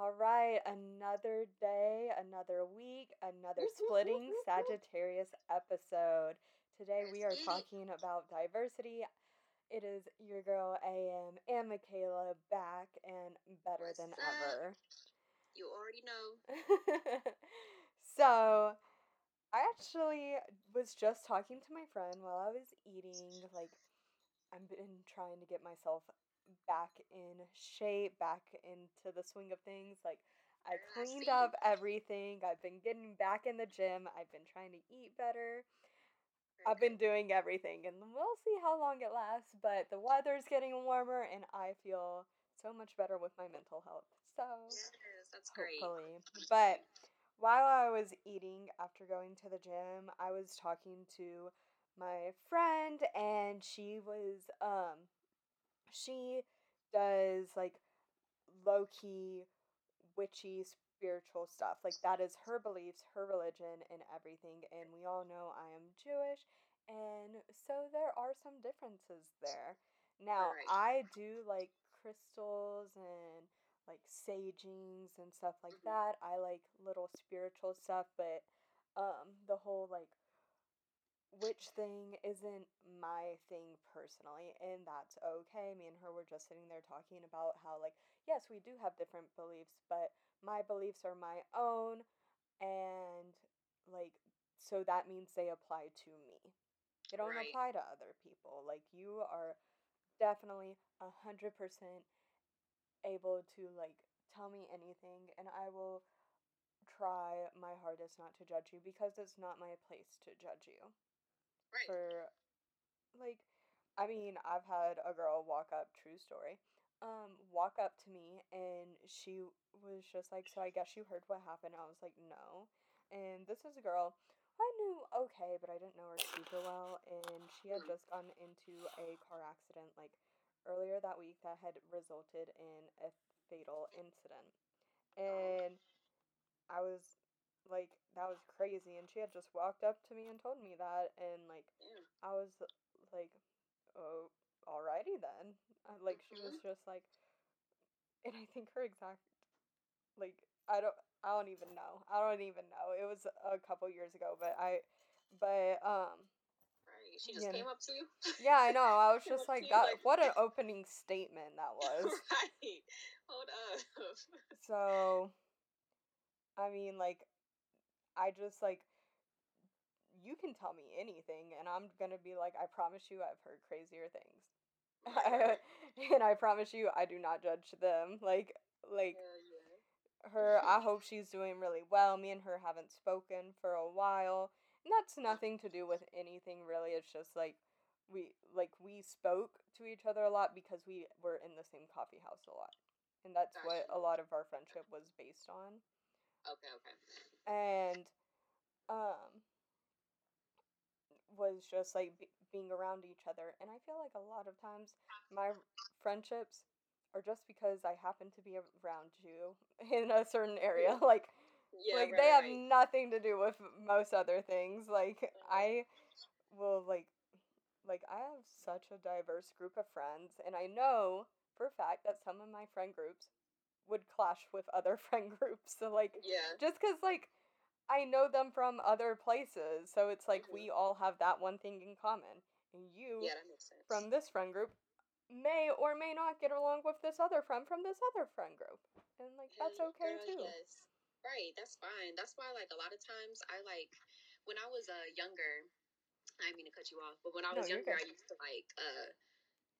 All right, another day, another week, another splitting Sagittarius episode. Today we are talking about diversity. It is your girl AM and Michaela back and better What's than up? ever. You already know. so, I actually was just talking to my friend while I was eating. Like, I've been trying to get myself back in shape, back into the swing of things. Like, I cleaned up everything. I've been getting back in the gym. I've been trying to eat better. I've been doing everything, and we'll see how long it lasts. But the weather's getting warmer, and I feel so much better with my mental health. So, Yes, that's great. hopefully. But while I was eating after going to the gym, I was talking to my friend and she was um she does like low key witchy spiritual stuff. Like that is her beliefs, her religion and everything and we all know I am Jewish and so there are some differences there. Now, Right. I do like crystals and like sagings and stuff like Mhm. that. I like little spiritual stuff, but um the whole like witch thing isn't my thing personally, and that's okay. Me and her were just sitting there talking about how like yes, we do have different beliefs, but my beliefs are my own and like so that means they apply to me. They don't Right. apply to other people. Like you are definitely a hundred percent able to like tell me anything and I will try my hardest not to judge you because it's not my place to judge you. Right. For like I mean, I've had a girl walk up, true story, um, walk up to me and she was just like, So I guess you heard what happened. I was like, No. And this is a girl I knew okay, but I didn't know her super well and she had Hmm. just gotten into a car accident like earlier that week that had resulted in a fatal incident. Oh. And I was like, that was crazy. And she had just walked up to me and told me that. And like, Yeah. I was like, oh, alrighty then. Uh, Like, she was Mhm. just like, and I think her exact, like, I don't, I don't even know. I don't even know. It was a couple years ago, but I, but, um, Right. She just know. came up to you. Yeah, I know. I was just like, that, like- what an opening statement that was. right. Hold up. So, I mean, like, I just like, you can tell me anything, and I'm gonna be like, I promise you, I've heard crazier things, and I promise you, I do not judge them. Like, like yeah. her, I hope she's doing really well. Me and her haven't spoken for a while, and that's nothing to do with anything really. It's just like we like we spoke to each other a lot because we were in the same coffee house a lot, and that's what a lot of our friendship was based on. Okay, okay. And um was just like be- being around each other and i feel like a lot of times my friendships are just because i happen to be around you in a certain area like Yeah, like right, they have right. nothing to do with most other things like i will like like i have such a diverse group of friends and i know for a fact that some of my friend groups would clash with other friend groups so like Yeah. just because like i know them from other places so it's like Mhm. we all have that one thing in common and you Yeah, that makes sense. from this friend group may or may not get along with this other friend from this other friend group and like that's okay girl, too Yes. Right, that's fine. That's why like a lot of times I like when I was uh younger, I mean to cut you off, but when I was you're younger. I used to like uh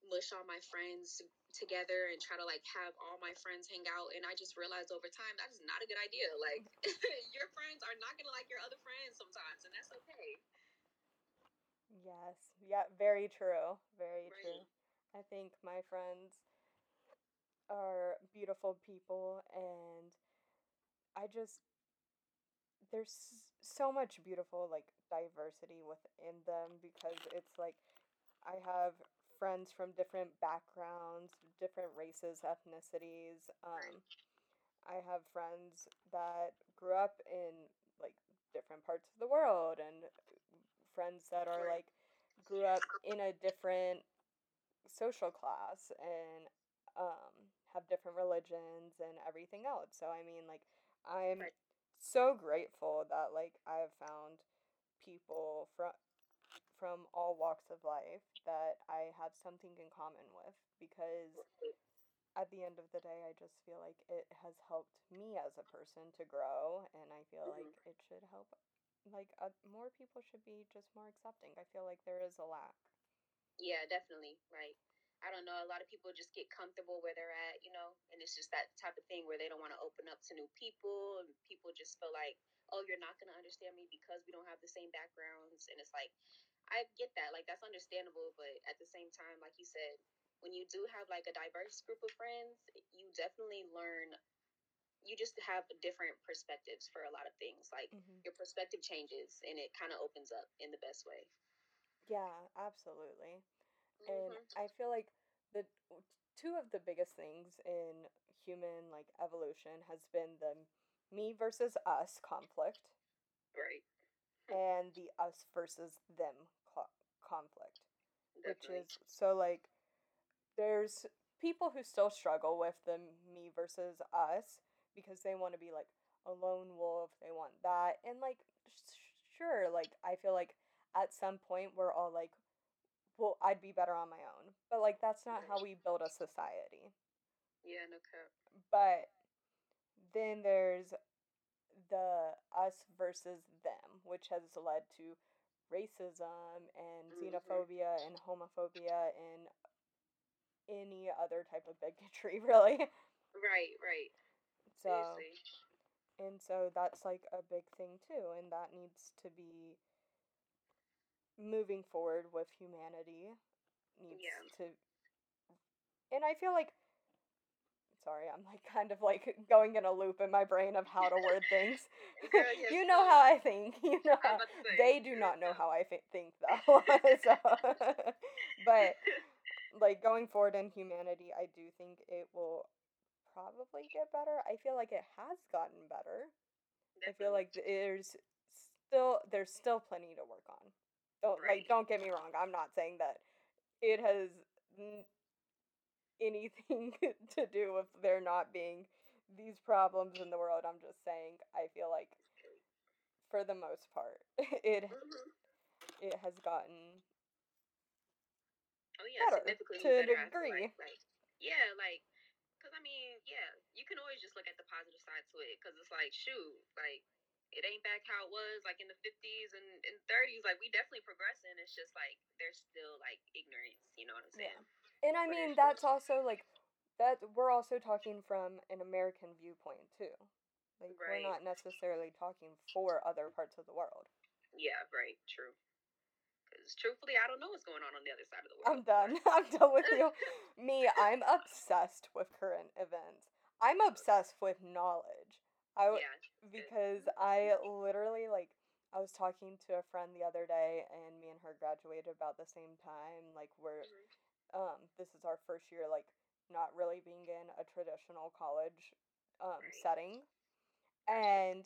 mush all my friends together and try to like have all my friends hang out and I just realized over time that is not a good idea. Like your friends are not gonna like your other friends sometimes and that's okay. yes yeah very true very Right. true i think my friends are beautiful people and i just there's so much beautiful like diversity within them because it's like I have friends from different backgrounds, different races, ethnicities. Um, I have friends that grew up in like different parts of the world, and friends that are like grew up in a different social class and um, have different religions and everything else. So I mean like I'm so grateful that like I've found people from from all walks of life that I have something in common with because at the end of the day I just feel like it has helped me as a person to grow and I feel Mhm. like it should help like uh, more people should be just more accepting. I feel like there is a lack. Yeah, definitely. Right. I don't know. A lot of people just get comfortable where they're at, you know, and it's just that type of thing where they don't want to open up to new people, and people just feel like, oh, you're not going to understand me because we don't have the same backgrounds. And it's like, I get that. Like, that's understandable. But at the same time, like you said, when you do have like a diverse group of friends, you definitely learn, you just have different perspectives for a lot of things. Like, Mm-hmm. your perspective changes and it kind of opens up in the best way. Yeah, absolutely. And Mhm. I feel like the two of the biggest things in human like evolution has been the me versus us conflict Right. and the us versus them co- conflict, which is so like there's people who still struggle with the me versus us because they want to be like a lone wolf, they want that. And like sh- sure, like I feel like at some point we're all like well, I'd be better on my own. But like that's not how we build a society. Yeah, no cap. But then there's the us versus them, which has led to racism and Mhm. xenophobia and homophobia and any other type of bigotry, really. Right, right. So Seriously. and so that's like a big thing too, and that needs to be moving forward with humanity needs Yeah. to and I feel like sorry, I'm like kind of like going in a loop in my brain of how to word things. You know how I think. You know how was about to say, they do not know how I think though. so, but like going forward in humanity, I do think it will probably get better. I feel like it has gotten better. I feel like there's still there's still plenty to work on. Oh, don't Right. like don't get me wrong. I'm not saying that it has anything to do with there not being these problems in the world. I'm just saying I feel like for the most part it Mhm. it has gotten Oh yeah, better significantly to a better. I degree. like, like yeah, like because I mean, yeah, you can always just look at the positive side to it because it's like, shoot, like it ain't back how it was like in the fifties and, and thirties. Like we definitely progressing. It's just like there's still like ignorance. You know what I'm Yeah. And I mean that's also like that we're also talking from an American viewpoint too. Like we're not necessarily talking for other parts of the world. Yeah, right. True. Because truthfully, I don't know what's going on on the other side of the world. I'm done. I'm done with you. Me, I'm obsessed with current events. I'm obsessed with knowledge. I w- yeah. because I literally like I was talking to a friend the other day and me and her graduated about the same time. Like we're Mhm. Um this is our first year like not really being in a traditional college um setting. And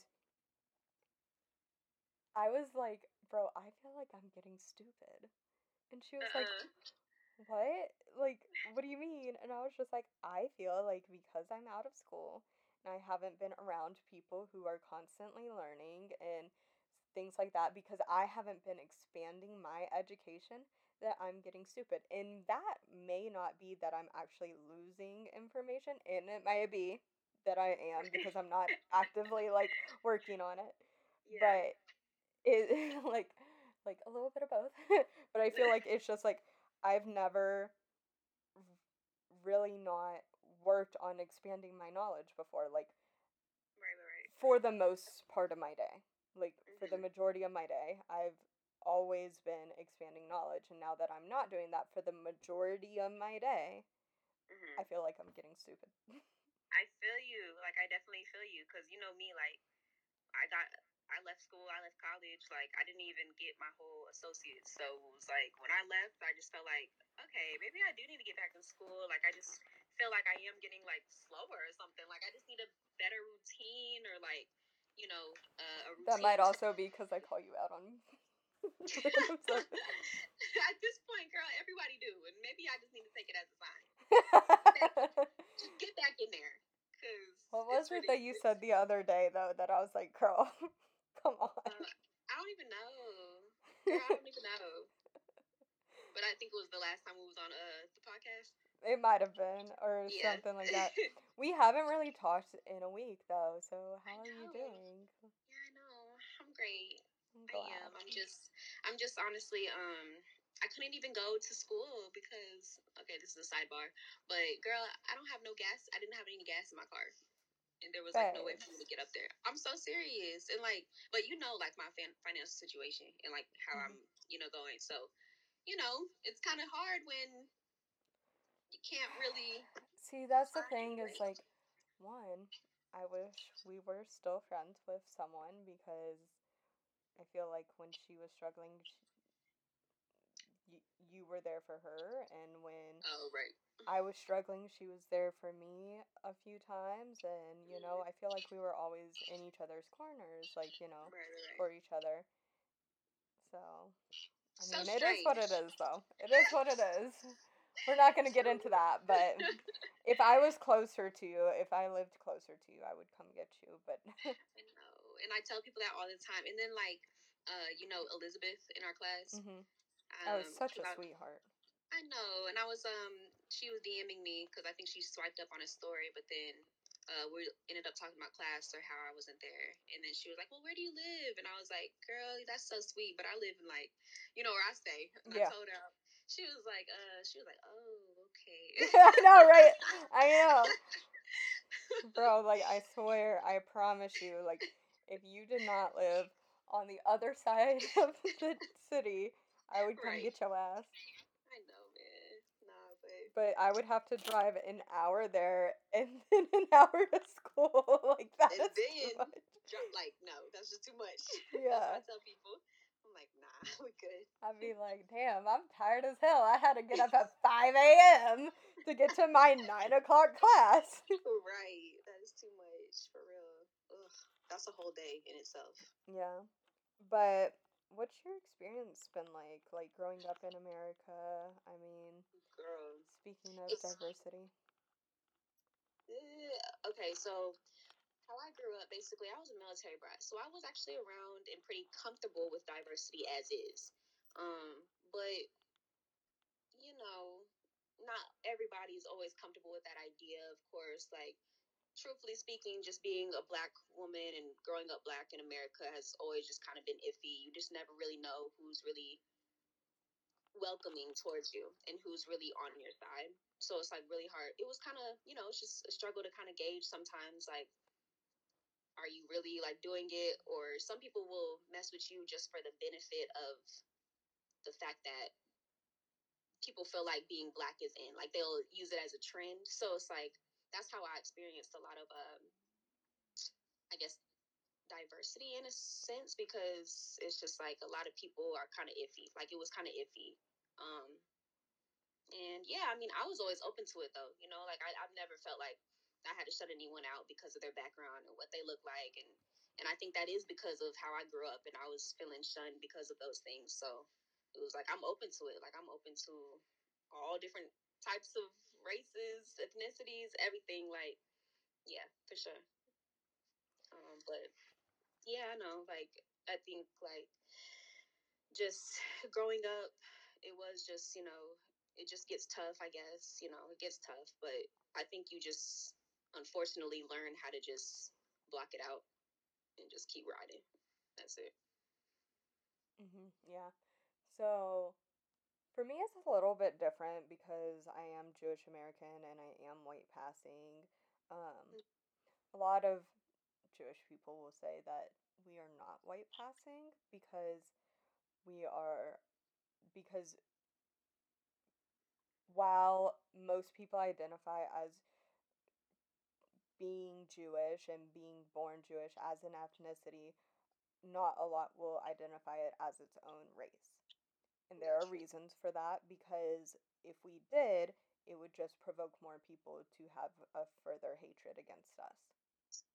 I was like, bro, I feel like I'm getting stupid. And she was like, Uh-uh. what? Like, what do you mean? And I was just like, I feel like because I'm out of school and I haven't been around people who are constantly learning and things like that, because I haven't been expanding my education, that I'm getting stupid. And that may not be that I'm actually losing information, and it may be that I am because I'm not actively like working on it. yeah. But it like like a little bit of both. but I feel like it's just like I've never really not worked on expanding my knowledge before like right, right, for the most part of my day. Like for the Mhm. majority of my day, I've always been expanding knowledge and now that I'm not doing that for the majority of my day, Mhm. I feel like I'm getting stupid. I feel you. Like I definitely feel you because you know me. Like I got, I left school, I left college. Like I didn't even get my whole associates. So it was like when I left, I just felt like, okay, maybe I do need to get back in school. Like I just feel like I am getting like slower or something. Like I just need a better routine or like, you know, uh, a routine. That might also be because I call you out on. At this point, girl, everybody do, and maybe I just need to take it as a sign. Just get back in there. Cause what was it that you said the other day though that I was like, girl, come on. Uh, I don't even know. Girl, I don't even know. But I think it was the last time we was on uh the podcast. it might have been or Yeah. something like that. We haven't really talked in a week though, so how are you doing? yeah, I know. I'm great. I'm I am. I'm just I'm just honestly um I couldn't even go to school because okay, this is a sidebar. But girl, I don't have no gas. I didn't have any gas in my car. And there was like no way for me to get up there. I'm so serious. And like but you know like my fan- financial situation and like how Mhm. I'm, you know, going. So, you know, it's kind of hard when you can't really See, that's the thing is like, one, I wish we were still friends with someone because I feel like when she was struggling, sh you, you were there for her, and when Oh, right. I was struggling, she was there for me a few times, and you know, mm-hmm. I feel like we were always in each other's corners, like, you know, Right, right, for each other. So, I So mean, it is what it is, though. It is what it is. We're not going to get into that, but if I was closer to you, if I lived closer to you, I would come get you. But I know. And I tell people that all the time. And then like uh, you know, Elizabeth in our class. hmm Um, I was such a I- sweetheart. I know, and I was um, she was DMing me because I think she swiped up on a story, but then uh, we ended up talking about class or how I wasn't there, and then she was like, "Well, where do you live?" And I was like, "Girl, that's so sweet, but I live in like, you know, where I stay." And Yeah. I told her, she was like, "Uh, she was like, oh, okay." I know, right? I know. Bro, like, I swear, I promise you, like, if you did not live on the other side of the city, I would come Right. get your ass. I know, man. Nah, but But I would have to drive an hour there and then an hour to school. like, that And is too then- much. dr- like, no, that's just too much. Yeah. That's what I tell people. I'm like, nah, we good. I'd be like, damn, I'm tired as hell. I had to get up at 5 a.m. to get to my 9 o'clock class. right. That is too much for real. That's a whole day in itself. yeah. But what's your experience been like, like growing up in America? I mean, Girl. speaking of diversity. Eh, okay, so how I grew up, basically, I was a military brat, so I was actually around and pretty comfortable with diversity as is. Um, but you know, not everybody is always comfortable with that idea. Of course, like truthfully speaking, just being a black woman and growing up black in America has always just kind of been iffy. You just never really know who's really welcoming towards you and who's really on your side. So it's like really hard. It was kind of, you know, it's just a struggle to kind of gauge sometimes like are you really like doing it or some people will mess with you just for the benefit of the fact that people feel like being black is in. Like they'll use it as a trend. So it's like that's how I experienced a lot of um I guess diversity in a sense because it's just like a lot of people are kind of iffy. Like it was kind of iffy. Um and yeah, I mean, I was always open to it though. You know, like I, I've never felt like I had to shut anyone out because of their background or what they look like, and and I think that is because of how I grew up, and I was feeling shunned because of those things. So it was like I'm open to it. Like I'm open to all different types of races, ethnicities, everything. Like yeah, for sure. Um, but yeah, I know. Like I think like just growing up, it was just you know it just gets tough, I guess. You know, it gets tough, but I think you just unfortunately learn how to just block it out and just keep riding. That's it. Mm-hmm. yeah. So, for me, it's a little bit different because I am Jewish American and I am white passing. Um, a lot of Jewish people will say that we are not white passing because we are because while most people identify as being Jewish and being born Jewish as an ethnicity, not a lot will identify it as its own race. And there are reasons for that because if we did, it would just provoke more people to have a further hatred against us.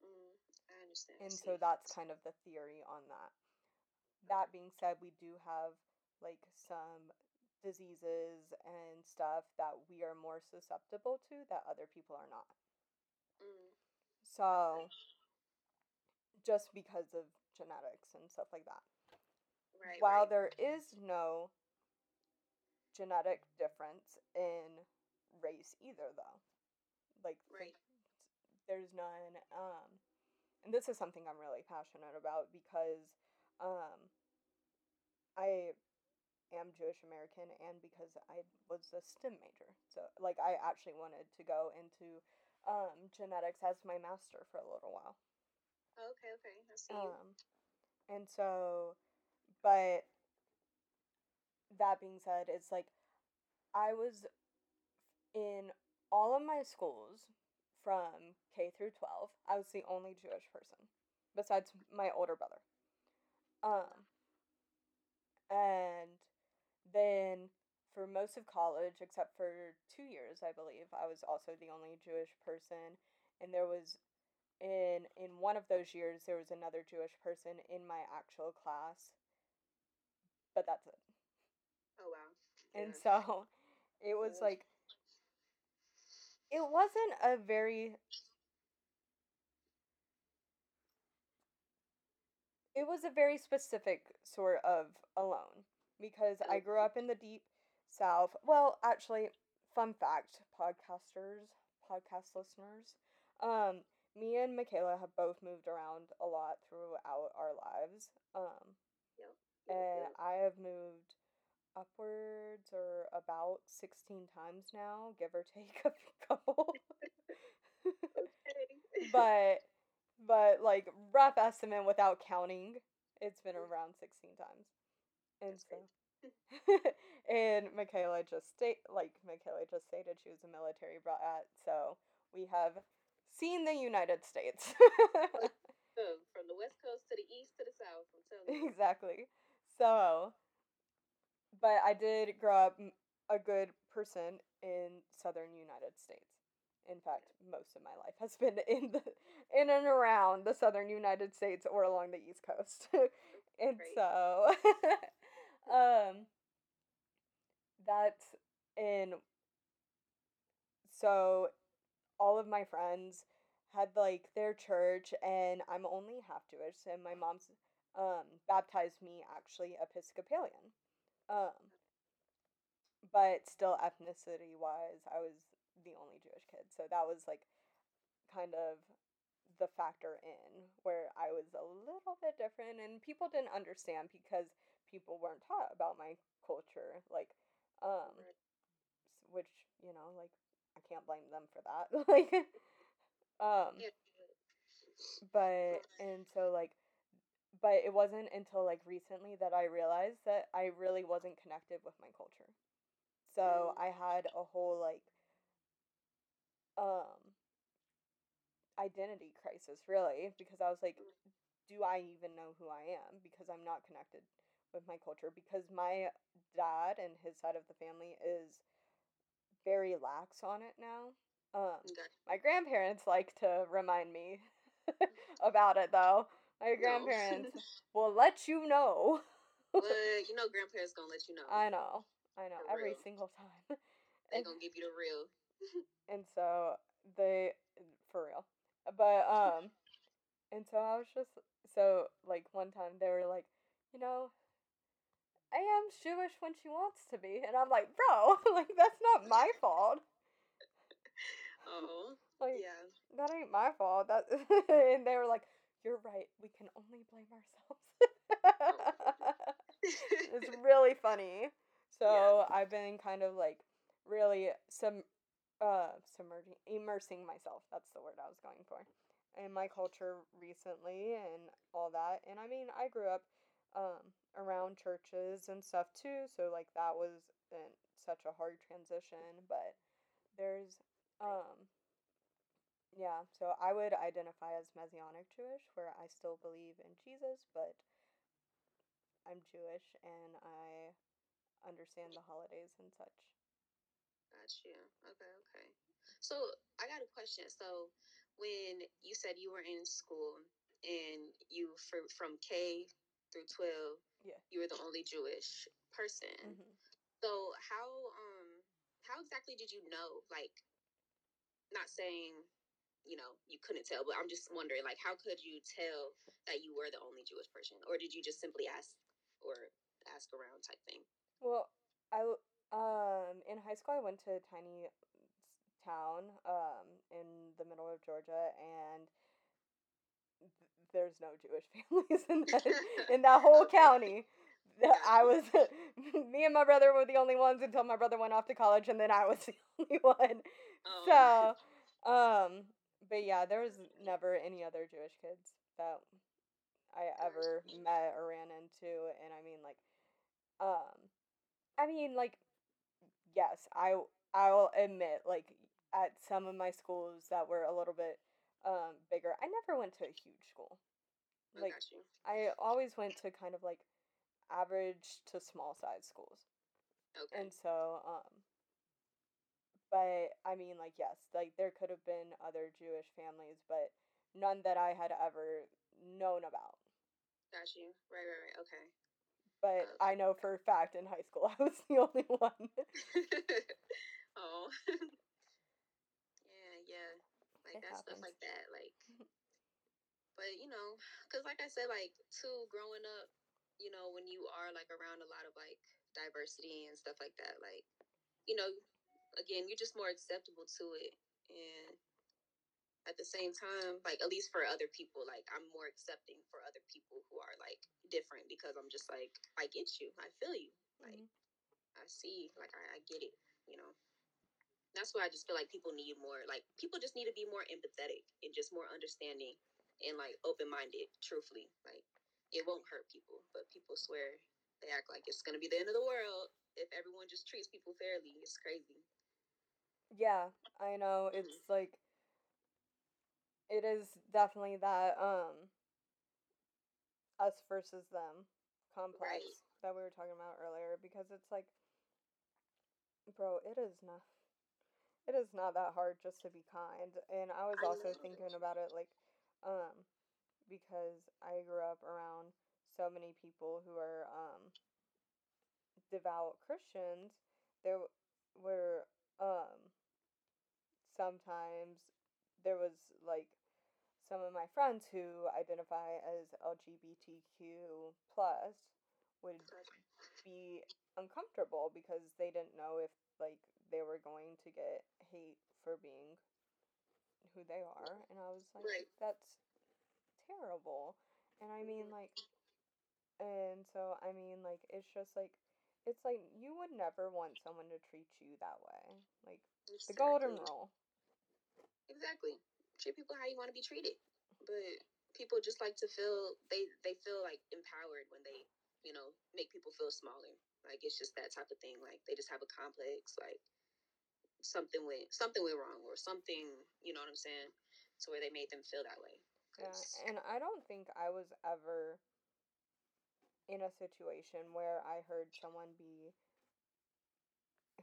Mm, I understand. And so that's kind of the theory on that. That being said, we do have like some diseases and stuff that we are more susceptible to that other people are not. Mm. So just because of genetics and stuff like that. Right. While right. there is no genetic difference in race either though. Like Right. there's none um and this is something I'm really passionate about because um I am Jewish American and because I was a STEM major. So like I actually wanted to go into um genetics as my master for a little while. Okay. Okay. I see. Um, and so, but that being said, it's like I was in all of my schools from K through 12. I was the only Jewish person besides my older brother. Um, and then for most of college, except for two years, I believe, I was also the only Jewish person. And there was in in one of those years there was another Jewish person in my actual class. But that's it. Oh wow. And Yeah. so it was Yeah. like it wasn't a very it was a very specific sort of alone because I grew up in the deep south. Well, actually, fun fact, podcasters, podcast listeners, um me and Michaela have both moved around a lot throughout our lives. Um Yep. And. I have moved upwards or about 16 times now, give or take a couple. Okay. but but like rough estimate without counting, it's been mm. around 16 times. And so and Michaela just state like Michaela just stated she was a military brat, so we have seen the United States. From the west coast to the east to the south. I'm telling you. exactly. So, but I did grow up a good person in southern United States. In fact, most of my life has been in the in and around the southern United States or along the East Coast. and Great. so um that's in so all of my friends had like their church and I'm only half Jewish and my mom's um baptized me actually Episcopalian. Um but still ethnicity wise I was the only Jewish kid. So that was like kind of the factor in where I was a little bit different and people didn't understand because people weren't taught about my culture like um which you know like I can't blame them for that like um but and so like but it wasn't until like recently that I realized that I really wasn't connected with my culture. So Mm. I had a whole like um identity crisis really because I was like do I even know who I am because I'm not connected with my culture because my dad and his side of the family is very lax on it now. Um my grandparents like to remind me about it though. No. grandparents will let you know. well, you know, grandparents gonna let you know. I know. I know For every real. single time. they gonna give you the real. and so they for real. But um and so I was just so like one time they were like, you know, I am Jewish when she wants to be and I'm like, bro, like that's not my fault. Oh, Like yeah. that ain't my fault. That and they were like, "You're right. We can only blame ourselves." it's really funny. So I've been kind of like really some uh submerging immersing myself. That's the word I was going for. In my culture recently and all that. And I mean, I grew up um around churches and stuff too, so like that was an, such a hard transition, but there's um yeah, so I would identify as Messianic Jewish, where I still believe in Jesus, but I'm Jewish and I understand the holidays and such. Gotcha. Okay, okay. So I got a question. So when you said you were in school and you for from K through twelve, Yeah. you were the only Jewish person. hmm So how um how exactly did you know? Like, not saying you know you couldn't tell, but I'm just wondering, like, how could you tell that you were the only Jewish person, or did you just simply ask or ask around type thing? Well, I um in high school I went to a tiny town um in the middle of Georgia and there's no Jewish families in that in that whole county. I was me and my brother were the only ones until my brother went off to college and then I was the only one. Oh. So, um but yeah, there was never any other Jewish kids that I ever met or ran into and I mean like um I mean like yes, I I'll admit like at some of my schools that were a little bit um bigger. I never went to a huge school. Like. I always went to kind of like average to small size schools. Okay. And so um but I mean like yes, like there could have been other Jewish families, but none that I had ever known about. got you. Right, right, right. Okay. But oh, Okay. I know for a fact in high school I was the only one. oh. yeah, yeah. Like It that stuff like that. Like, but you know, because like I said, like too growing up, you know, when you are like around a lot of like diversity and stuff like that, like, you know, again, you're just more acceptable to it, and at the same time, like at least for other people, like I'm more accepting for other people who are like different because I'm just like I get you, I feel you, like Mhm. I see, like I, I get it, you know. That's why I just feel like people need more, like people just need to be more empathetic and just more understanding and like open minded. Truthfully, like it won't hurt people, but people swear they act like it's gonna be the end of the world if everyone just treats people fairly. It's crazy. Yeah, I know. Mhm. It's like it is definitely that um us versus them complex Right. that we were talking about earlier because it's like bro, it is not it is not that hard just to be kind. And I was also thinking about it like um because I grew up around so many people who are um devout Christians. There were um sometimes there was like some of my friends who identify as LGBTQ plus would be uncomfortable because they didn't know if like they were going to get hate for being who they are and I was like Right. that's terrible. And I mean Mhm. like and so I mean like it's just like it's like you would never want someone to treat you that way. Like the golden rule Exactly. Treat people how you want to be treated. But people just like to feel they they feel like empowered when they you know make people feel smaller. Like it's just that type of thing. Like they just have a complex. Like something went something went wrong or something. You know what I'm saying? So where they made them feel that way. Yeah, and I don't think I was ever in a situation where I heard someone be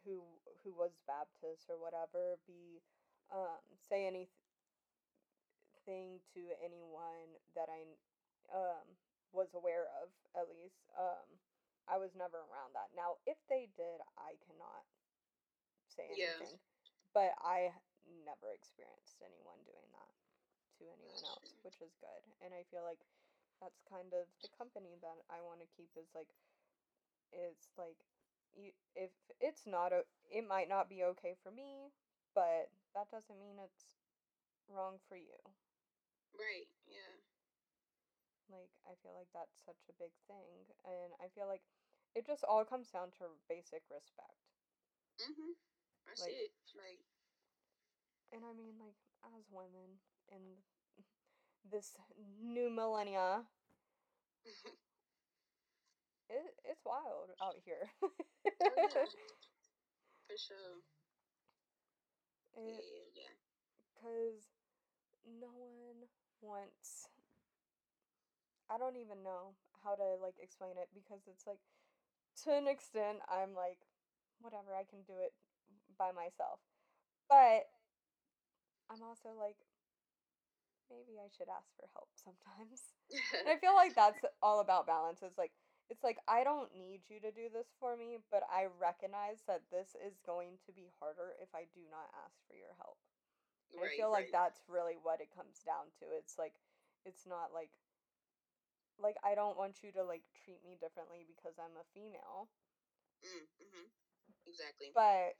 who who was Baptist or whatever be um say anything to anyone that I um was aware of at least um I was never around that. Now, if they did, I cannot say Yeah. anything. But I never experienced anyone doing that to anyone else, which is good. And I feel like that's kind of the company that I want to keep is like it's like you if it's not a it might not be okay for me, but that doesn't mean it's wrong for you. right. Yeah. Like I feel like that's such a big thing and I feel like it just all comes down to basic respect. Mm Mhm. That's Like- it. Like And I mean like as women in this new millennia, it, it's wild out here. oh, yeah. For sure. It, Yeah. Because no one wants. I don't even know how to like explain it because it's like, to an extent, I'm like, whatever, I can do it by myself. But I'm also like, maybe I should ask for help sometimes. And I feel like that's all about balance. It's like, it's like I don't need you to do this for me, but I recognize that this is going to be harder if I do not ask for your help. And I Right, feel like that's really what it comes down to. It's like it's not like like I don't want you to like treat me differently because I'm a female, Mm, mm-hmm. Exactly. but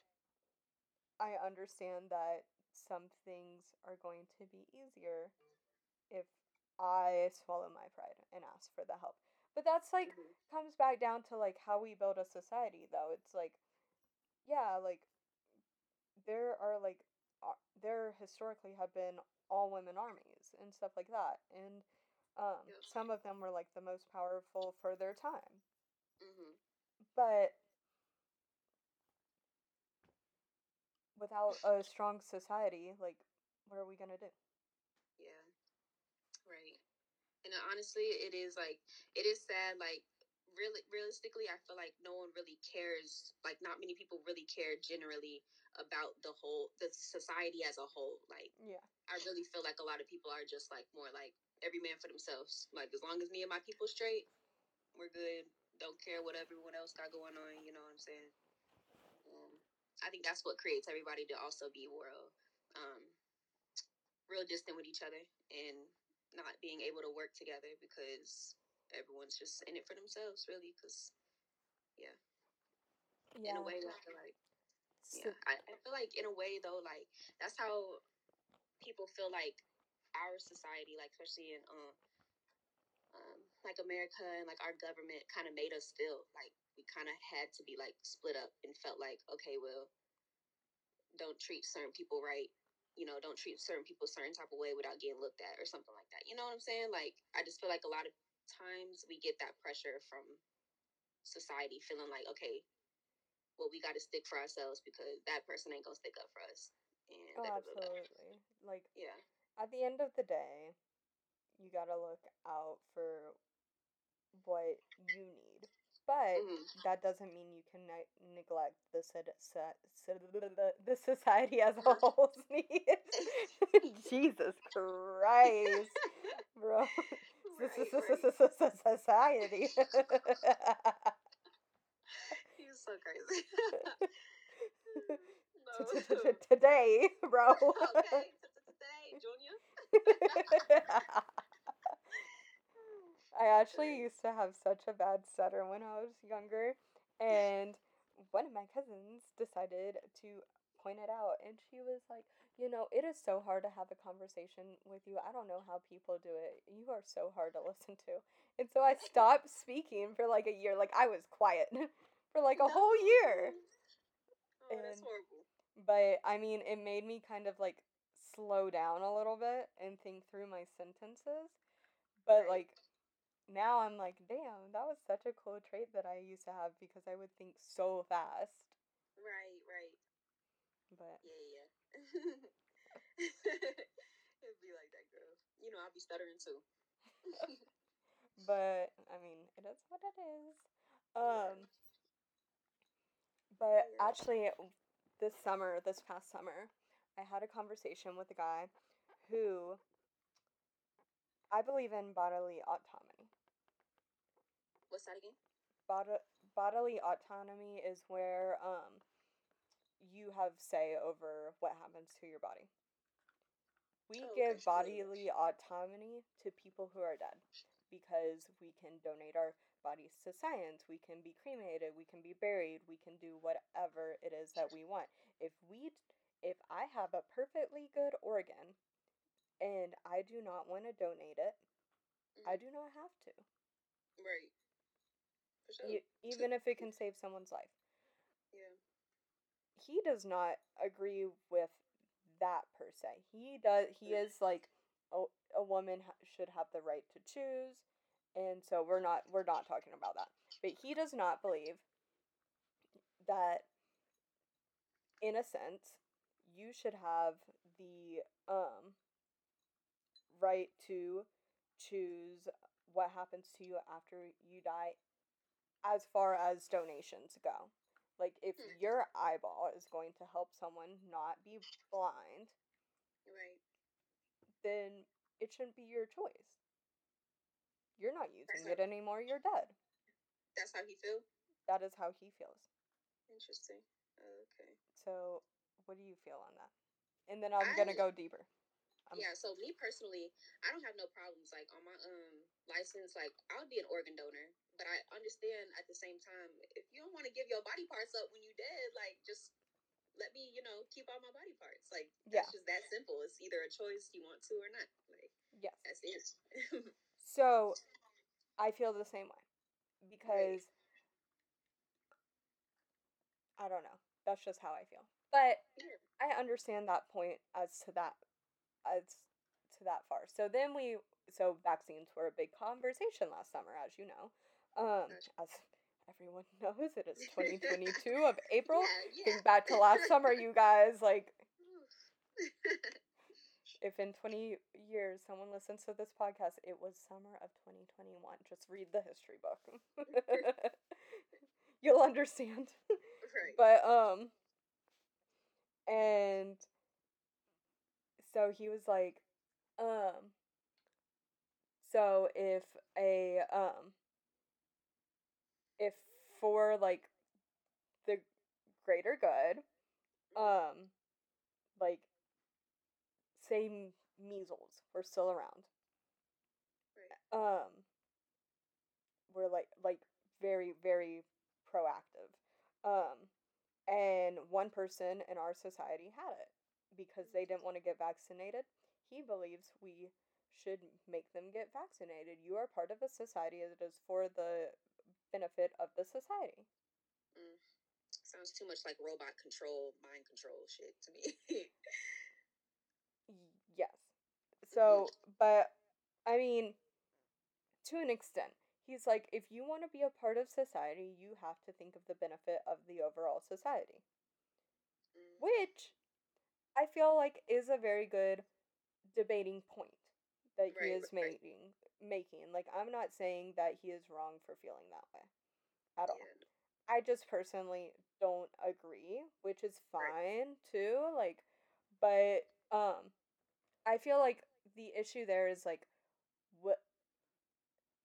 I understand that some things are going to be easier if I swallow my pride and ask for the help. But that's like Mhm. comes back down to like how we build a society though. It's like yeah, like there are like there historically have been all women armies and stuff like that. And um Yep. some of them were like the most powerful for their time. Mm-hmm. But without a strong society, like what are we going to do? Yeah. Right. Honestly, it is like it is sad. Like really, realistically, I feel like no one really cares. Like not many people really care generally about the whole the society as a whole. Like Yeah. I really feel like a lot of people are just like more like every man for themselves. Like as long as me and my people straight, we're good. Don't care what everyone else got going on. You know what I'm saying? Um, I think that's what creates everybody to also be real, um, real distant with each other and not being able to work together because everyone's just in it for themselves, really. Because Yeah. in a way, I feel like yeah, I, I feel like in a way though, like that's how people feel like our society, like especially in um, um like America and like our government kind of made us feel like we kind of had to be like split up and felt like okay, well, don't treat certain people right. You know, don't treat certain people a certain type of way without getting looked at or something like that. You know what I'm saying? Like I just feel like a lot of times we get that pressure from society feeling like okay well we got to stick for ourselves because that person ain't gonna stick up for us and Oh, absolutely. Like yeah at the end of the day, you gotta look out for what you need. But Mhm. that doesn't mean you can ne- neglect the sed- se- se- the society as a whole's needs. Jesus Christ, bro. Society. he's so crazy. Today, bro. okay today junior I actually used to have such a bad stutter when I was younger, and one of my cousins decided to point it out, and she was like, You know, it is so hard to have a conversation with you. I don't know how people do it. You are so hard to listen to. And so I stopped speaking for like a year. Like, I was quiet for like a whole year. oh that's horrible But I mean, it made me kind of like slow down a little bit and think through my sentences. But Right. like now I'm like, damn, that was such a cool trait that I used to have because I would think so fast. right right But yeah yeah it'd be like that girl you know i'll be stuttering too but I mean, it is what it is. Um but Yeah. actually this summer, this past summer, I had a conversation with a guy who I believe in bodily autonomy. What's that again Bod- bodily autonomy is where um you have say over what happens to your body. We Oh, give bodily autonomy to people who are dead because we can donate our bodies to science, we can be cremated, we can be buried, we can do whatever it is that we want. If we if I have a perfectly good organ and I do not want to donate it, I Mhm. do not have to. right even if it can save someone's life. yeah he does not agree with that per se. He does. He Mm. is like a, a woman ha- should have the right to choose, and so we're not we're not talking about that. But he does not believe that, in a sense, you should have the um right to choose what happens to you after you die, as far as donations go. Like if Hmm. your eyeball is going to help someone not be blind, right then it shouldn't be your choice. You're not using it anymore, you're dead. That's how he feels. That is how he feels. Interesting. Okay. So, what do you feel on that? And then I'm gonna go deeper. Um, yeah. So me personally, I don't have no problems. Like on my um license, like I'll be an organ donor, but I understand at the same time if you don't want to give your body parts up when you dead, like just let me, you know, keep all my body parts. Like Yeah. that's just that simple. It's either a choice you want to or not. Like Yes. that's it. So, I feel the same way because I don't know. That's just how I feel. But Yeah. I understand that point as to that as to that far. So then we so vaccines were a big conversation last summer, as you know. Um, as everyone knows, it is 2022 of April. Yeah, yeah. Think back to last summer, you guys. Like, if in 20 years someone listens to this podcast, it was summer of 2021. Just read the history book. You'll understand. right. But um and so he was like um so if a um if for like the greater good um like say m- measles were still around. Right. um we're like like very very proactive. Um and one person in our society had it because they didn't want to get vaccinated he believes we should make them get vaccinated you are part of a society that is for the benefit of the society Mm. Sounds too much like robot control, mind control shit to me. Yes so but i mean to an extent he's like if you want to be a part of society you have to think of the benefit of the overall society Mm. which I feel like is a very good debating point that he is right. making making. Like I'm not saying that he is wrong for feeling that way at all. Yeah. I just personally don't agree, which is fine too. Like but um I feel like the issue there is like what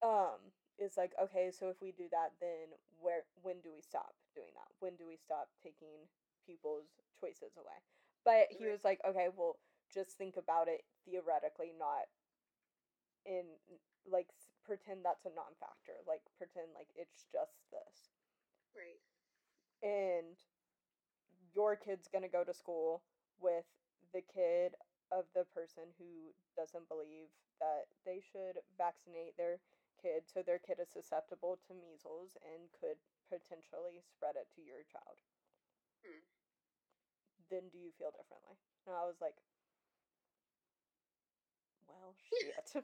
um is like okay, so if we do that then where when do we stop doing that? When do we stop taking people's choices away? But he was like, okay, well, just think about it theoretically, not in like pretend that's a non-factor. Like pretend like it's just this Right. and your kid's gonna go to school with the kid of the person who doesn't believe that they should vaccinate their kid so their kid is susceptible to measles and could potentially spread it to your child. Hmm. Then do you feel differently? And I was like, well, shit.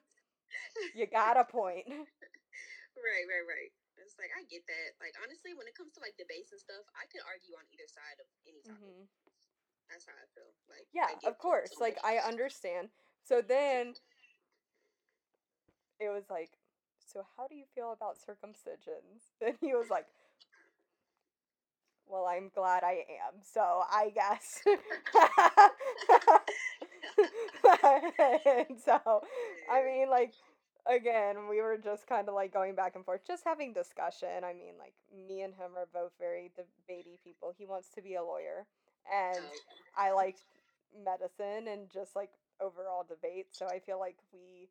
you got a point. Right, right, right. It's like I get that. Like honestly, when it comes to like debates and stuff, I could argue on either side of any topic. hmm That's how I feel. Like Yeah, of course. so Like I understand. So then it was like, so how do you feel about circumcisions? And he was like, well, I'm glad I am. So I guess. and so, I mean, like, again, we were just kind of like going back and forth, just having discussion. I mean, like, me and him are both very debatey people. He wants to be a lawyer, and I liked medicine and just like overall debate. So I feel like we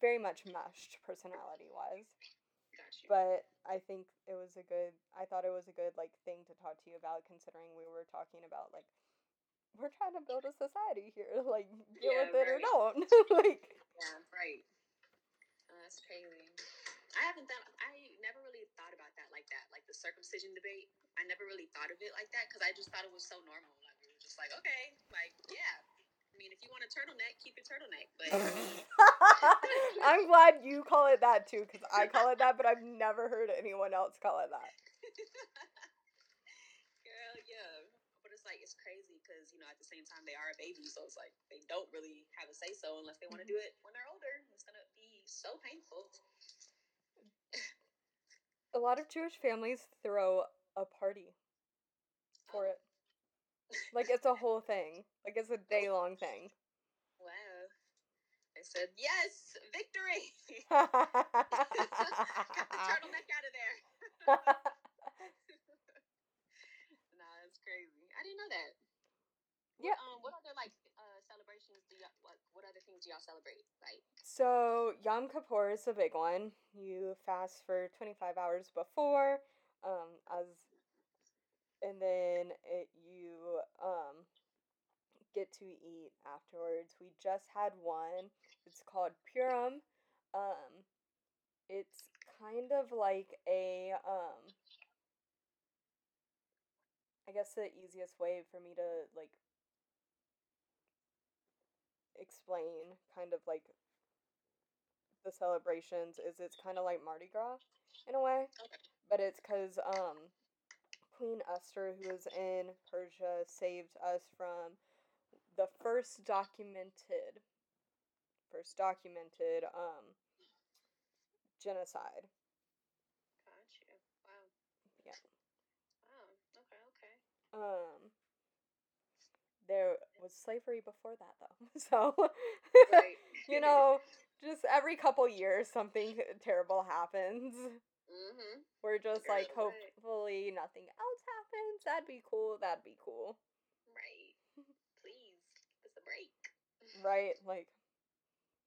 very much meshed personality wise. But I think it was a good. I thought it was a good like thing to talk to you about, considering we were talking about like we're trying to build a society here. Like deal Yeah, with it or don't. like yeah, right. Oh, that's crazy. I haven't thought. I never really thought about that like that, like the circumcision debate. I never really thought of it like that because I just thought it was so normal. Like it was just like, okay, like yeah. Mean, if you want a turtleneck, keep a turtleneck. But I'm glad you call it that too, because I call it that, but I've never heard anyone else call it that. Girl, yeah. But it's like it's crazy because you know at the same time they are a baby, so it's like they don't really have a say so unless they want to do mm-hmm. it when they're older. It's gonna be so painful. A lot of Jewish families throw a party for oh. it. Like it's a whole thing. Like it's a day long thing. Wow. I said yes, victory. Got the turtleneck out of there. nah, that's crazy. I didn't know that. Yeah. What, um, what other like uh celebrations do y'all what what other things do y'all celebrate? Like so Yom Kippur is a big one. You fast for 25 hours before, um, as, and then it, you um get to eat afterwards. We just had one. It's called Purim. Um, it's kind of like a um. I guess the easiest way for me to like explain kind of like the celebrations is it's kind of like Mardi Gras in a way, but it's because um Queen Esther, who was in Persia, saved us from the first documented first documented um genocide. Gotcha. Wow. Yeah. Wow. Okay. Okay. Um there was slavery before that though. So Right. you know, just every couple years something terrible happens. Mhm. We're just You're like right. hopefully nothing else happens. That'd be cool. That'd be cool. Right. Please, give us a break. Right? Like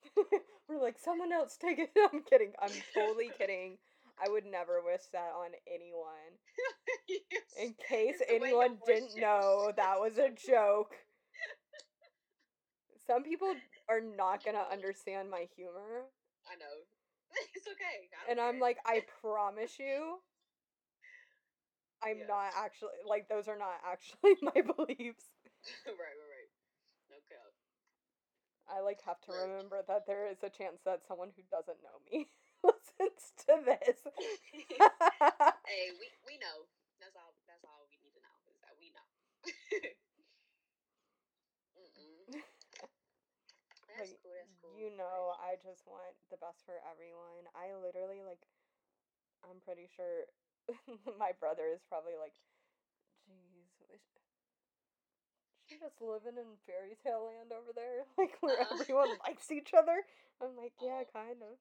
we're like someone else take it. I'm kidding. I'm totally kidding. I would never wish that on anyone. In case anyone didn't know, that was a joke. Some people are not gonna understand my humor. I know. It's okay. And don't I'm like, I promise you, I'm Yeah. not actually like those are not actually my beliefs. right, right, right. No cap. I like have to Right. remember that there is a chance that someone who doesn't know me listens to this. hey, we we know. That's all. That's all we need to know is that we know. Mm-mm. That's Like, cool. That's cool. You know, I just want the best for everyone. I literally like I'm pretty sure my brother is probably like, jeez, she just living in fairy tale land over there, like where Uh-uh. everyone likes each other. I'm like, yeah, Oh. kind of.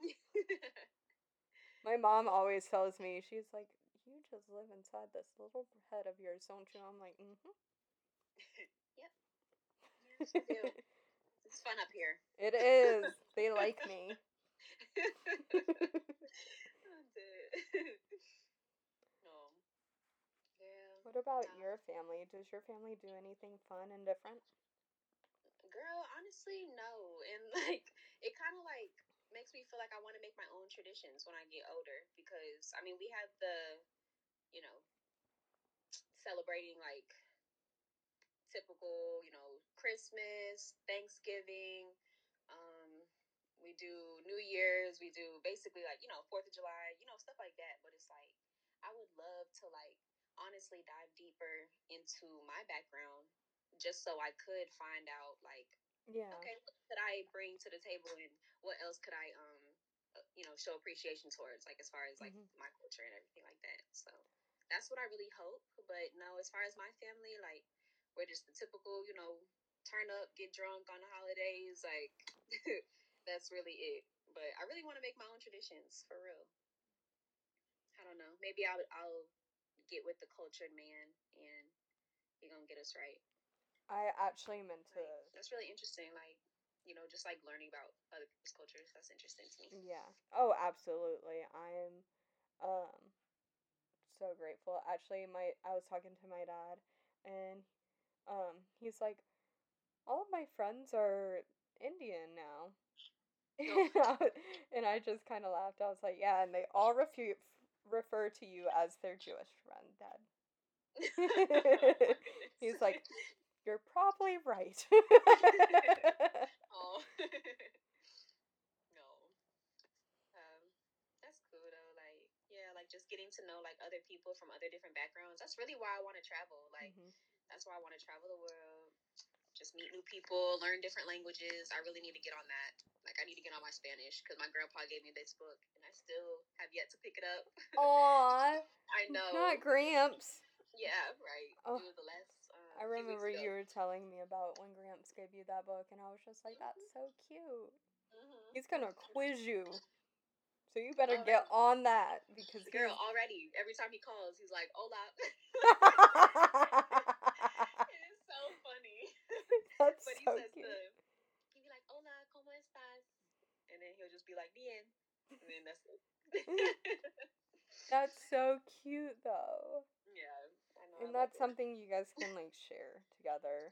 My mom always tells me, she's like, you just live inside this little head of yours, don't you? I'm like, mm-hmm. yep. yes, do. It's fun up here. it is. They like me. No. Yeah. What about your family? Does your family do anything fun and different? Girl, honestly, no. And like, it kind of like makes me feel like I want to make my own traditions when I get older because I mean, we have the, you know, celebrating like typical, you know, Christmas, Thanksgiving. Um, we do New Year's. We do basically like you know Fourth of July, you know, stuff like that. But it's like I would love to like honestly dive deeper into my background just so I could find out like Yeah. okay what could I bring to the table and what else could I um uh, you know show appreciation towards like as far as like Mhm. my culture and everything like that so that's what I really hope but no as far as my family like we're just the typical you know turn up get drunk on the holidays like that's really it but I really want to make my own traditions for real I don't know maybe I'll I'll get with the cultured man and he gonna get us right I actually meant to. like, that's really interesting. Like, you know, just like learning about other people's cultures. That's interesting to me. Yeah. Oh, absolutely. I'm um so grateful. Actually, my I was talking to my dad and um he's like all of my friends are Indian now. and I just kind of laughed. I was like, yeah, and they all refu- refer to you as their Jewish friend, dad. He's like, You're probably right. oh. no. Um, that's cool though. Like, yeah, like just getting to know like other people from other different backgrounds. That's really why I want to travel. Like, Mhm. That's why I want to travel the world. Just meet new people, learn different languages. I really need to get on that. Like, I need to get on my Spanish because my grandpa gave me this book, and I still have yet to pick it up. Aw, I know. not Gramps. Yeah, right. Oh, the last. Uh, I remember you were telling me about when Gramps gave you that book, and I was just like, that's so cute. Mhm. He's gonna quiz you. So you better get on that because Girl, already every time he calls, he's like, "Hola." it is so funny. That's but he so says cute. the he'd be like, "Hola, cómo estás?" And then he'll just be like, "Bien," and then that's it. That's so cute though. yeah, I know. And I that's it. something you guys can like share together.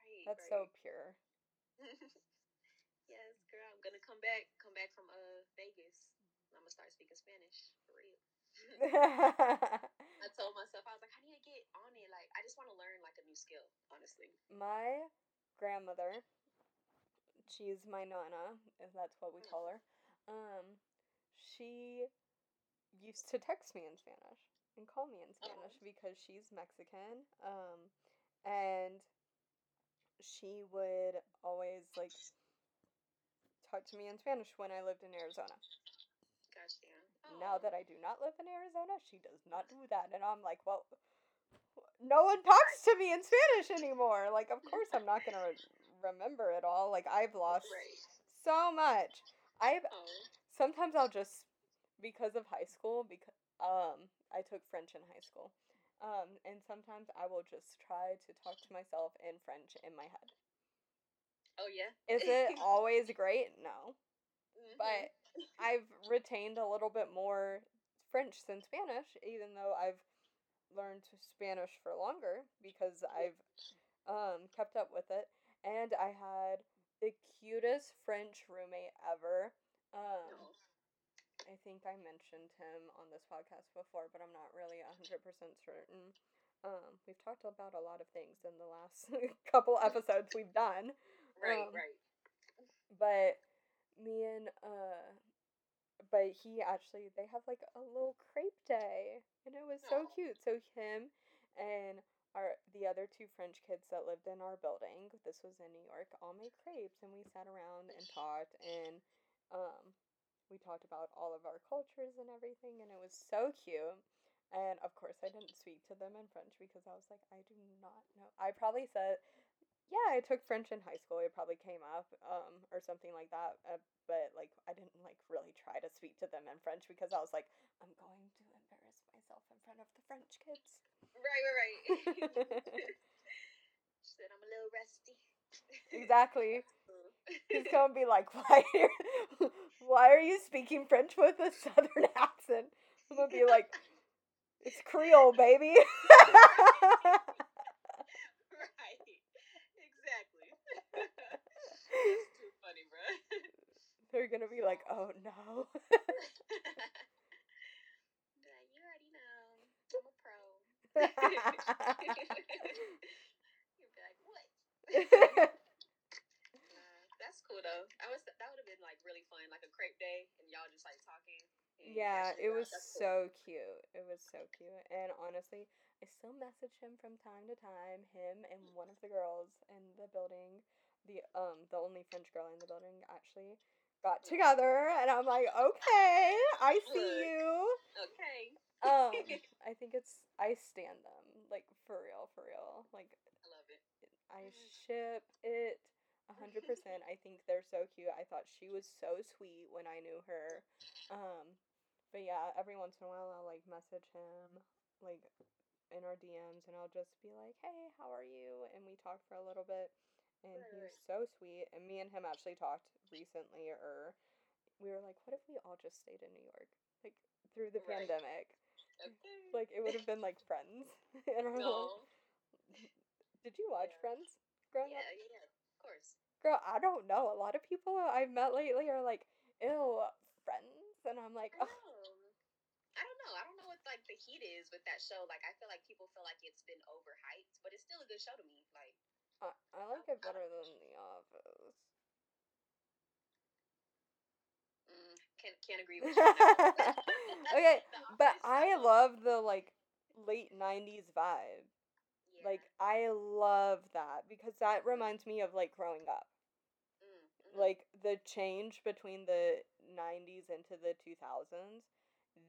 Right, That's so pure. yes, girl. I'm gonna come back. Come back from uh Vegas. I'm gonna start speaking Spanish for real. I told myself I was like, I need to get on it. Like, I just want to learn like a new skill. Honestly. my grandmother, she's my nana, if that's what we call her. Um, she used to text me in Spanish and call me in Spanish because she's Mexican. Um, and she would always like talk to me in Spanish when I lived in Arizona. Now that I do not live in Arizona, she does not do that. And I'm like, well, no one talks to me in Spanish anymore. Like, of course, I'm not going to remember it all. Like, I've lost so much. I've Oh. sometimes I'll just because of high school because um I took French in high school. Um and sometimes I will just try to talk to myself in French in my head. Oh yeah. Is it always great? No. Mhm. But I've retained a little bit more French than Spanish, even though I've learned Spanish for longer because I've um, kept up with it. And I had the cutest French roommate ever. Um. I think I mentioned him on this podcast before, but I'm not really 100% certain. Um, we've talked about a lot of things in the last couple episodes we've done Right. um, right. but me and uh but he actually they have like a little crepe day and it was so Aw. cute. So him and our the other two french kids that lived in our building this was in new york all made crepes and we sat around and talked and um we talked about all of our cultures and everything and it was so cute. And of course i didn't speak to them in french because i was like i do not know. I probably said yeah, I took French in high school. It probably came up, um, or something like that. Uh, but like, I didn't like really try to speak to them in French because I was like, I'm going to embarrass myself in front of the French kids. Right. Right. Right. she said I'm a little rusty. exactly. He's gonna be like, why? Are, why are you speaking French with a southern accent? I'm gonna be like, it's Creole, baby. right. Exactly. That's too funny, bro. They're gonna be like, oh no. Like, you already know. I'm a pro. You'd be like, what? Nah, that's cool though. I was that would have been like really fun, like a crepe day, and y'all just like talking. Yeah, it was cool. so cute. It was so cute. And honestly, I still message him from time to time. Him and one of the girls in the building, the um the only French girl in the building actually got together and I'm like, "Okay, I see you." Okay. Um I think it's I stand them. Like for real, for real. Like I love it. I Mhm. ship it a hundred percent. I think they're so cute. I thought she was so sweet when I knew her. Um, but yeah, every once in a while I'll like message him like in our DMs and I'll just be like, Hey, how are you? And we talk for a little bit and Right, he's right. so sweet. And me and him actually talked recently or we were like, What if we all just stayed in New York? Like through the Right. pandemic. Okay. Like it would have been like friends. in our little- no. Did you watch Yeah. Friends growing Yeah, up? yeah, of course. Girl, I don't know. A lot of people I've met lately are like, ew, friends. And I'm like, oh. I don't know. I don't know what like the heat is with that show. Like I feel like people feel like it's been overhyped, but it's still a good show to me. Like I, I like it better than The Office. mm, can't can't agree with you. okay, but I love the like late 90s vibe. Yeah. Like, I love that because that reminds me of like growing up. Mm, mhm. Like, the change between the 90s into the 2000s,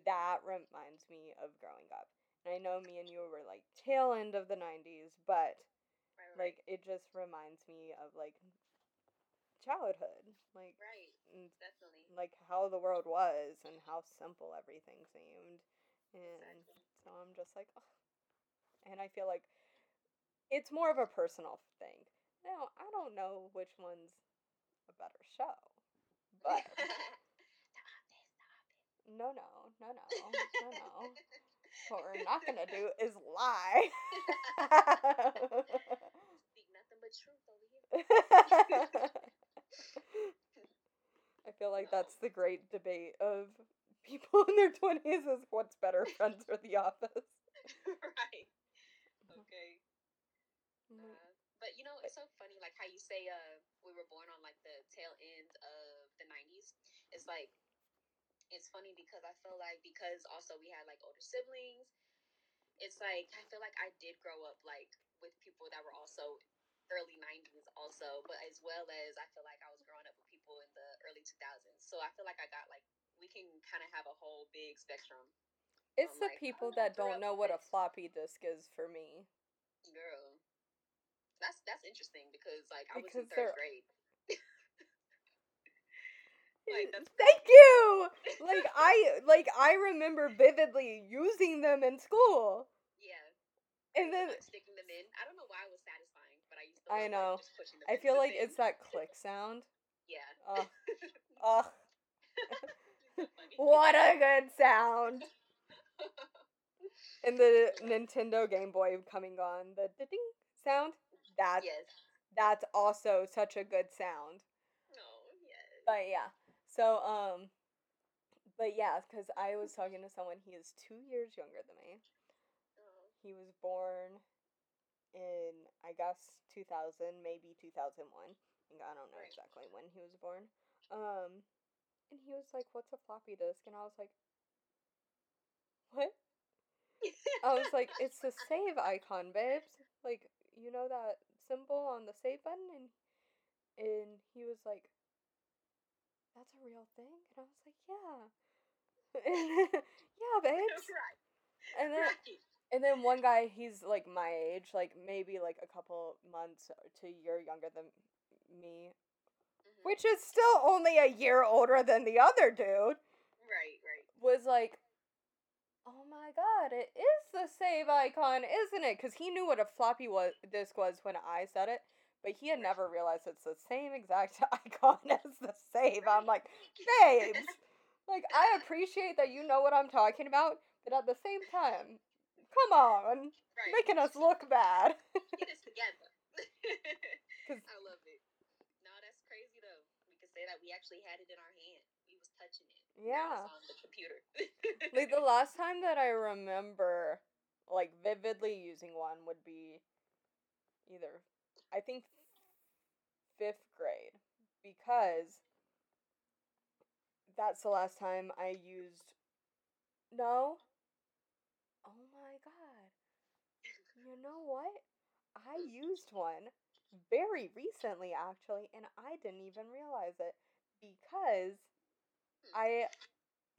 that reminds me of growing up. And I know me and you were like tail end of the 90s, but like it just reminds me of like childhood like right. and Definitely. like how the world was and how simple everything seemed. And Exactly. so I'm just like, "Ugh." and I feel like it's more of a personal thing. Now, I don't know which one's a better show, but no, no, no, no, no, no. What we're not gonna do is lie. Speak nothing but truth over here. I feel like that's the great debate of people in their twenties is what's better, Friends or The Office. right. Okay. Mhm. Uh, but you know, it's so funny, like how you say uh we were born on like the tail end of the nineties. It's like it's funny because I feel like because also we had like older siblings, it's like I feel like I did grow up like with people that were also early nineties also, but as well as I feel like I was growing up with people in the early two thousands. So I feel like I got like we can kind of have a whole big spectrum. It's I'm the like, people that don't know what a floppy disk is for me. Girl. That's that's interesting because like I was Because in third they're- grade. like Thank you. Like I like I remember vividly using them in school. yeah. And then sticking them in. I don't know why it was satisfying, but I used to. I love, know. Just pushing them I feel like it's that click sound. Yeah. Oh. Funny. What a good sound. And the Nintendo Game Boy coming on, the ding sound. That's yes. that's also such a good sound. No. Yes. But yeah. So um but yeah, cuz I was talking to someone he is 2 years younger than me. Oh. He was born in I guess 2000, maybe 2001. I don't know exactly when he was born. Um and he was like, "What's a floppy disk?" And I was like, "What?" I was like, "It's the save icon, babes. Like, you know that symbol on the save button?" And and he was like, "That's a real thing?" And I was like, "Yeah." yeah, babes. right. And then Right. And then one guy, he's like my age, like maybe like a couple months to a year younger than me, Mhm. which is still only a year older than the other dude, Right. Right. was like, "Oh my god, it is the save icon, isn't it?" Because he knew what a floppy was disk was when I said it, but he had never realized it's the same exact icon as the save. I'm like, babes, like I appreciate that you know what I'm talking about, but at the same time, come on, Right. making us look bad. Get this together. I love it. No, that's crazy though. We could say that we actually had it in our hand. We was touching it. Yeah. on the computer. like the last time that I remember like vividly using one would be either I think fifth grade because that's the last time I used no god you know what I used one very recently actually and I didn't even realize it because I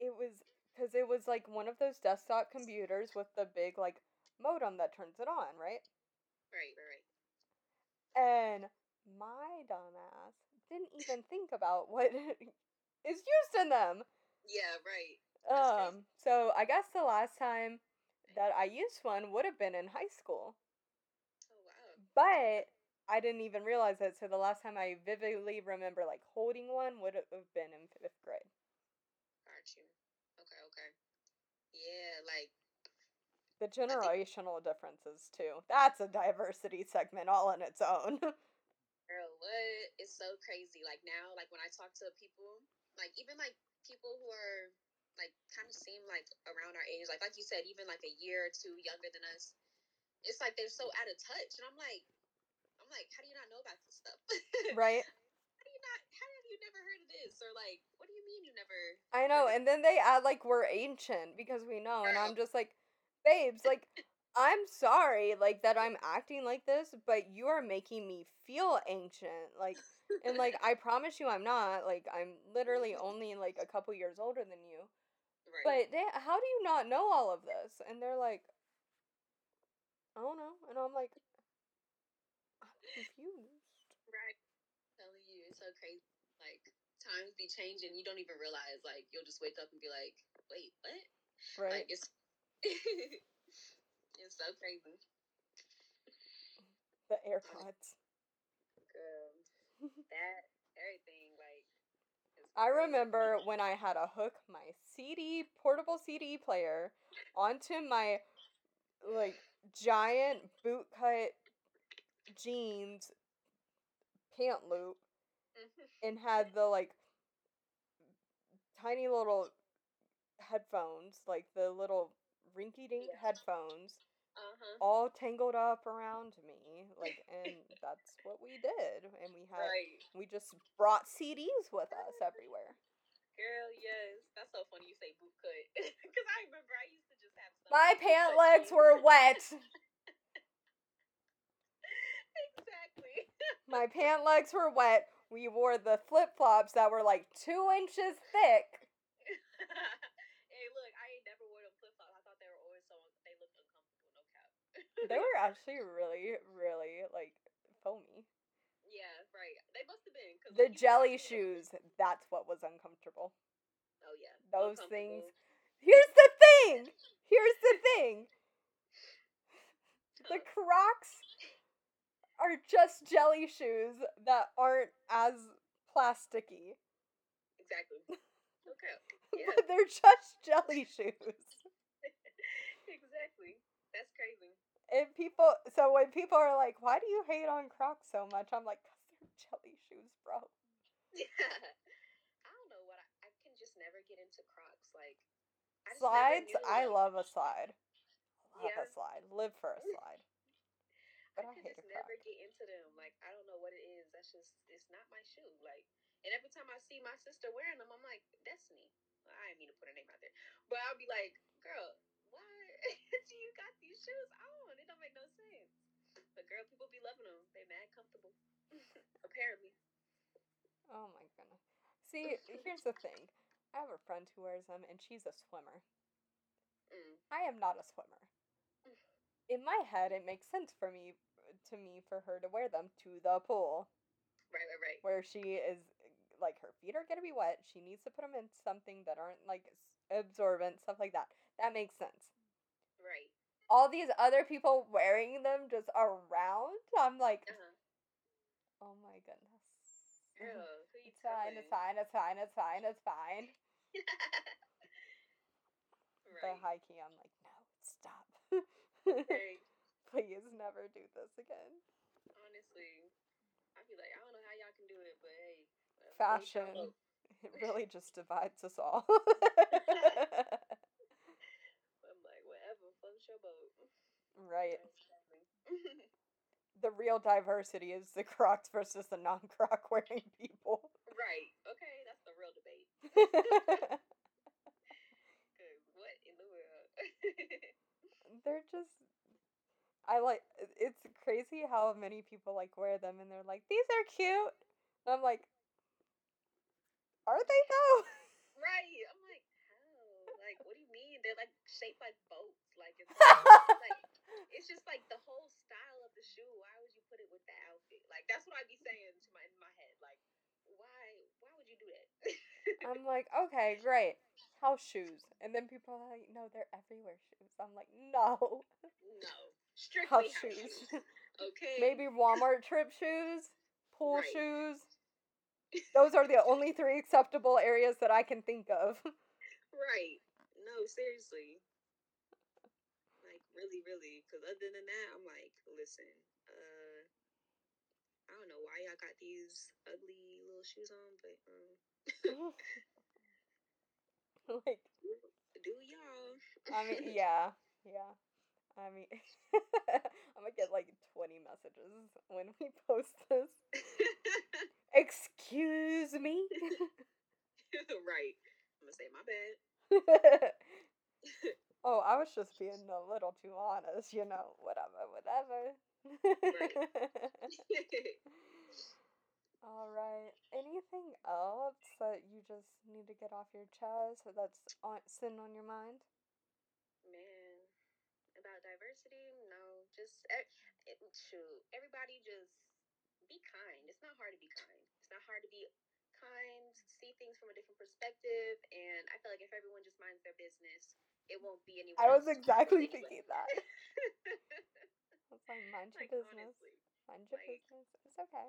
it was because it was like one of those desktop computers with the big like modem that turns it on, right? right, right, right. And my dumbass didn't even think about what is used in them. Yeah, right. That's crazy. Um, so I guess the last time that I used one would have been in high school, Oh wow. but I didn't even realize that. So the last time I vividly remember like holding one would have been in fifth grade. Got you. Okay, okay. Yeah, like The generational differences too. That's a diversity segment all on its own. girl, what is so crazy? Like now, like when I talk to people, like even like people who are like kind of seem like around our age, like like you said, even like a year or two younger than us, it's like they're so out of touch, and I'm like, I'm like, how do you not know about this stuff? right? how do you not? How have you never heard of this? Or like, what do you mean you never? I know, and then they add like we're ancient because we know, and I'm just like, babes, like I'm sorry, like that I'm acting like this, but you are making me feel ancient, like, and like I promise you, I'm not. Like I'm literally mm-hmm. only like a couple years older than you, right. but they, how do you not know all of this? And they're like, I don't know, and I'm like, I'm confused. Right. telling you, it's so crazy. Like times be changing. You don't even realize. Like you'll just wake up and be like, "Wait, what?" Right. Like it's it's so crazy. the oh, AirPods. Girl, that everything I remember when I had to hook my CD portable CD player onto my like giant bootcut jeans pant loop Mhm. and had the like tiny little headphones, like the little rinky dink Yeah. headphones, Uh-huh. all tangled up around me. Like, and that's what we did. And we had, Right. we just brought CDs with us everywhere. Girl, yes. That's so funny you say boot cut. Because I remember I used to just have My pant legs were wet. exactly. My pant legs were wet. We wore the flip flops that were like two inches thick. hey, look, I ain't never wore them flip flops. I thought they were always so they looked uncomfortable. No cap. They were actually really, really like foamy. Yeah, right. They must have been. Cause The like, jelly shoes, that's what was uncomfortable. Oh yeah. Those things. Here's the thing! Here's the thing! The Crocs are just jelly shoes that aren't as plasticky. Exactly. Okay. Yeah. But they're just jelly shoes. exactly. That's crazy. And people, so when people are like, why do you hate on Crocs so much? I'm like, because they're jelly shoes, bro. Yeah. I don't know what I, I can just never get into Crocs. Like I Slides, I love a slide. Love Yeah. a slide. Live for a slide. But I, I hate just never get into them. Like I don't know what it is. That's just it's not my shoe. Like and every time I see my sister wearing them, I'm like Destiny. Well, I didn't mean to put her name out there, but I'll be like, girl, why do you got these shoes on? It don't make no sense. But girl, people be loving them. They mad comfortable. Apparently. Oh my goodness. See, here's the thing. I have a friend who wears them, and she's a swimmer. Mm. I am not a swimmer. In my head, it makes sense for me, to me, for her to wear them to the pool, Right, right, right. where she is like her feet are gonna be wet. She needs to put them in something that aren't like absorbent, stuff like that. That makes sense. Right. All these other people wearing them just around, I'm like, Uh-huh. oh my goodness. Girl, you It's fine, it's fine, it's fine, it's fine, it's fine. But right. high key, I'm like, no, stop. Right. Please never do this again. Honestly, I'd be like, I don't know how y'all can do it, but hey. Fashion. It really just divides us all. I'm like, whatever, float your boat. right. The real diversity is the Crocs versus the non Croc wearing people. right. Okay, that's the real debate. What in the world? they're just. I like. It's crazy how many people like wear them and they're like, these are cute. And I'm like, are they though? right. I'm like? Like, what do you mean? They're like shaped like boats. Like it's like, like it's just like the whole style of the shoe. Why would you put it with that outfit? Like that's what I'd be saying to my in my head. Like, why? Why would you do that? I'm like, okay, great. House shoes. And then people are like, no, they're everywhere shoes. I'm like, no. no, strictly House house shoes. shoes. Okay. Maybe Walmart trip shoes, pool Right. shoes. Those are the only three acceptable areas that I can think of. Right. No, seriously. Like really, really. Because other than that, I'm like, listen. Uh, I don't know why y'all got these ugly little shoes on, but um, like, do y'all? I mean, yeah, yeah. I mean, I'm gonna get like 20 messages when we post this. Excuse me? right. I'm gonna say my bad. oh, I was just being a little too honest, you know. Whatever, whatever. All right. Anything else that you just need to get off your chest or that's on, sitting on your mind? Man, about diversity, no. Just it, shoot, everybody just be kind. It's not hard to be kind. It's not hard to be kind. See things from a different perspective, and I feel like if everyone just minds their business, it won't be anyone. I was exactly thinking that. That's like mind your like business. honestly, Mind your like- business. It's okay.